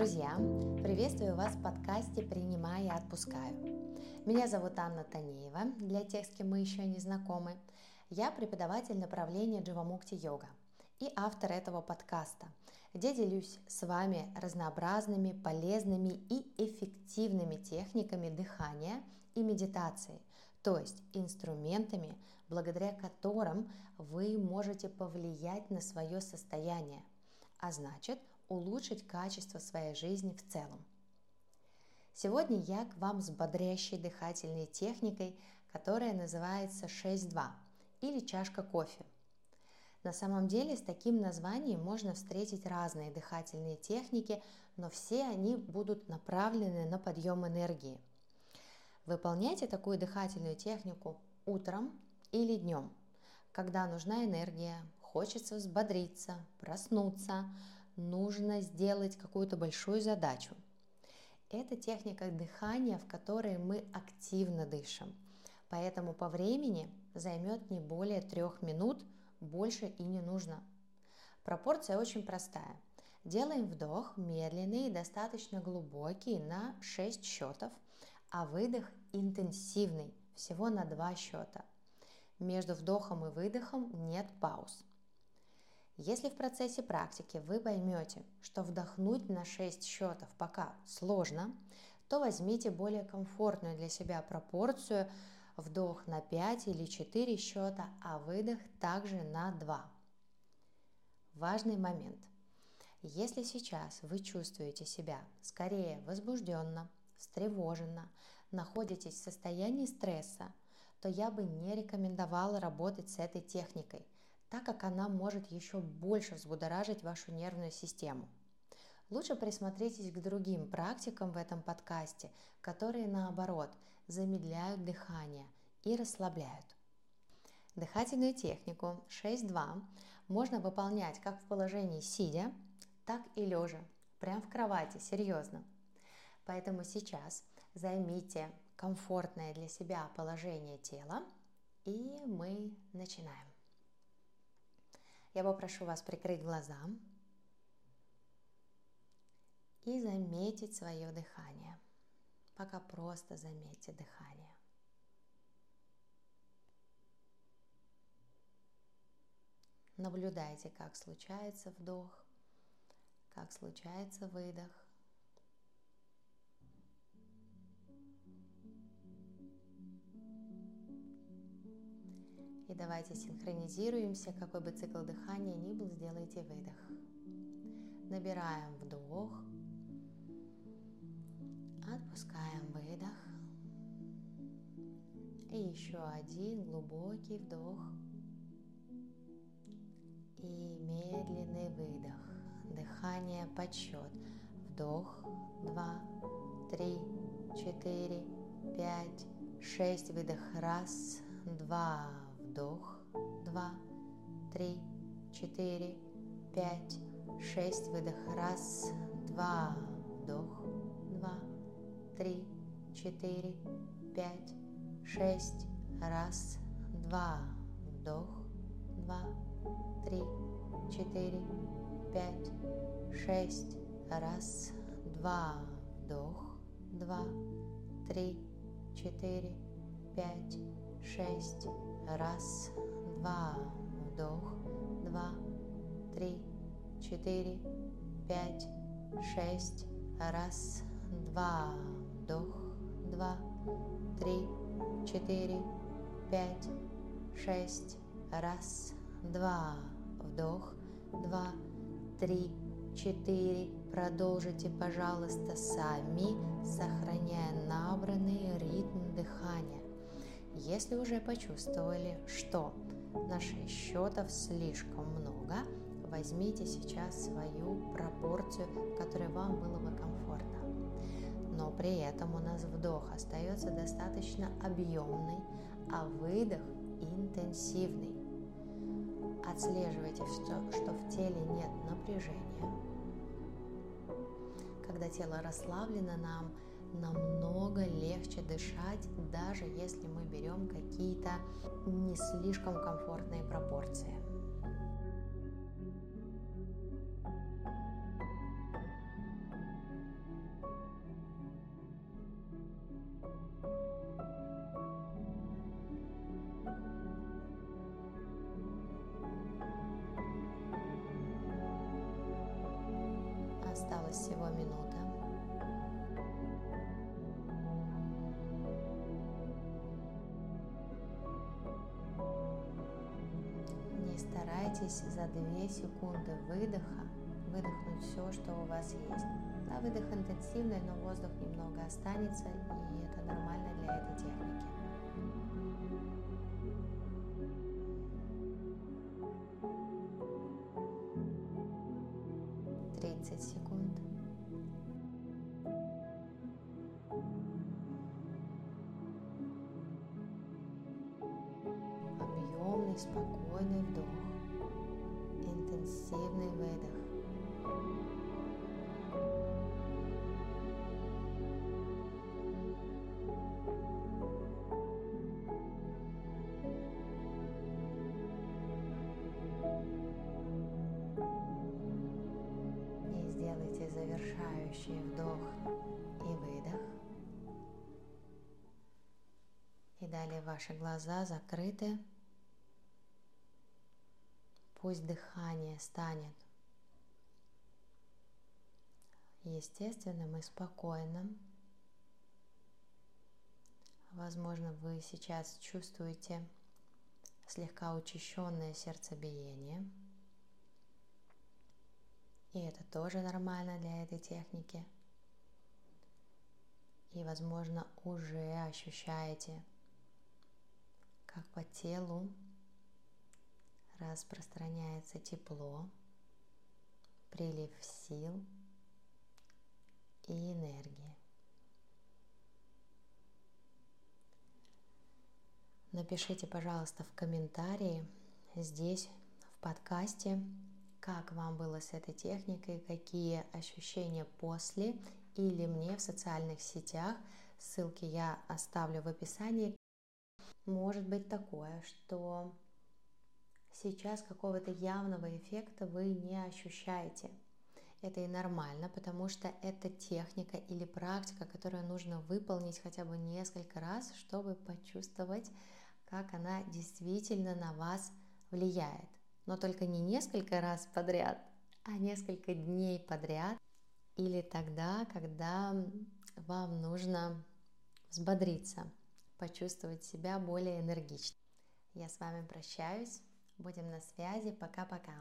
Друзья, приветствую вас в подкасте «Принимаю и отпускаю». Меня зовут Анна Танеева, для тех, с кем мы еще не знакомы. Я преподаватель направления Дживамукти Йога и автор этого подкаста, где делюсь с вами разнообразными, полезными и эффективными техниками дыхания и медитации, то есть инструментами, благодаря которым вы можете повлиять на свое состояние, а значит улучшить качество своей жизни в целом. Сегодня я к вам с бодрящей дыхательной техникой, которая называется 6.2 или чашка кофе. На самом деле с таким названием можно встретить разные дыхательные техники, но все они будут направлены на подъем энергии. Выполняйте такую дыхательную технику утром или днем, когда нужна энергия, хочется взбодриться, проснуться, нужно сделать какую-то большую задачу. Это техника дыхания, в которой мы активно дышим. Поэтому по времени займет не более трех минут, больше и не нужно. Пропорция очень простая. Делаем вдох медленный и достаточно глубокий на 6 счетов, а выдох интенсивный, всего на 2 счета. Между вдохом и выдохом нет пауз. Если в процессе практики вы поймете, что вдохнуть на 6 счетов пока сложно, то возьмите более комфортную для себя пропорцию вдох на 5 или 4 счета, а выдох также на 2. Важный момент. Если сейчас вы чувствуете себя скорее возбужденно, встревоженно, находитесь в состоянии стресса, то я бы не рекомендовала работать с этой техникой – так как она может еще больше взбудоражить вашу нервную систему. Лучше присмотритесь к другим практикам в этом подкасте, которые наоборот замедляют дыхание и расслабляют. Дыхательную технику 6.2 можно выполнять как в положении сидя, так и лежа, прямо в кровати, серьезно. Поэтому сейчас займите комфортное для себя положение тела, и мы начинаем. Я попрошу вас прикрыть глаза и заметить свое дыхание. Пока просто заметьте дыхание. Наблюдайте, как случается вдох, как случается выдох. Давайте синхронизируемся, какой бы цикл дыхания ни был, сделайте выдох. Набираем вдох, отпускаем выдох. И еще один глубокий вдох и медленный выдох. Дыхание подсчет. Вдох, два, три, четыре, пять, шесть. Выдох. Раз, два, вдох, два, три, четыре, пять, шесть, выдох, раз, два, вдох, два, три, четыре, пять, шесть, раз, два, вдох, два, три, четыре, пять, шесть, раз, два, вдох, два, три, четыре, пять, шесть, Раз, два, вдох, два, три, четыре, пять, шесть. Раз, два, вдох, два, три, четыре, пять, шесть. Раз, два, вдох, два, три, четыре. Продолжите, пожалуйста, сами, сохраняя набранный ритм дыхания. Если уже почувствовали, что на 6 счетов слишком много, возьмите сейчас свою пропорцию, которая вам было бы комфортно. Но при этом у нас вдох остается достаточно объемный, а выдох интенсивный. Отслеживайте, что, что в теле нет напряжения. Когда тело расслаблено, нам намного легче дышать, даже если мы берем какие-то не слишком комфортные пропорции. Осталось всего минута. Старайтесь за 2 секунды выдоха выдохнуть все, что у вас есть. Да, выдох интенсивный, но воздух немного останется, и это нормально для этой техники. Тридцать секунд. Интенсивный выдох. И сделайте завершающий вдох и выдох. И далее ваши глаза закрыты. Пусть дыхание станет естественным и спокойным. Возможно, вы сейчас чувствуете слегка учащенное сердцебиение. И это тоже нормально для этой техники. И, возможно, уже ощущаете, как по телу распространяется тепло, прилив сил и энергии. Напишите, пожалуйста, в комментарии здесь, в подкасте, как вам было с этой техникой, какие ощущения после или мне в социальных сетях. Ссылки я оставлю в описании. Может быть такое, что сейчас какого-то явного эффекта вы не ощущаете. Это и нормально, потому что это техника или практика, которую нужно выполнить хотя бы несколько раз, чтобы почувствовать, как она действительно на вас влияет. Но только не несколько раз подряд, а несколько дней подряд или тогда, когда вам нужно взбодриться, почувствовать себя более энергично. Я с вами прощаюсь. Будем на связи. Пока-пока.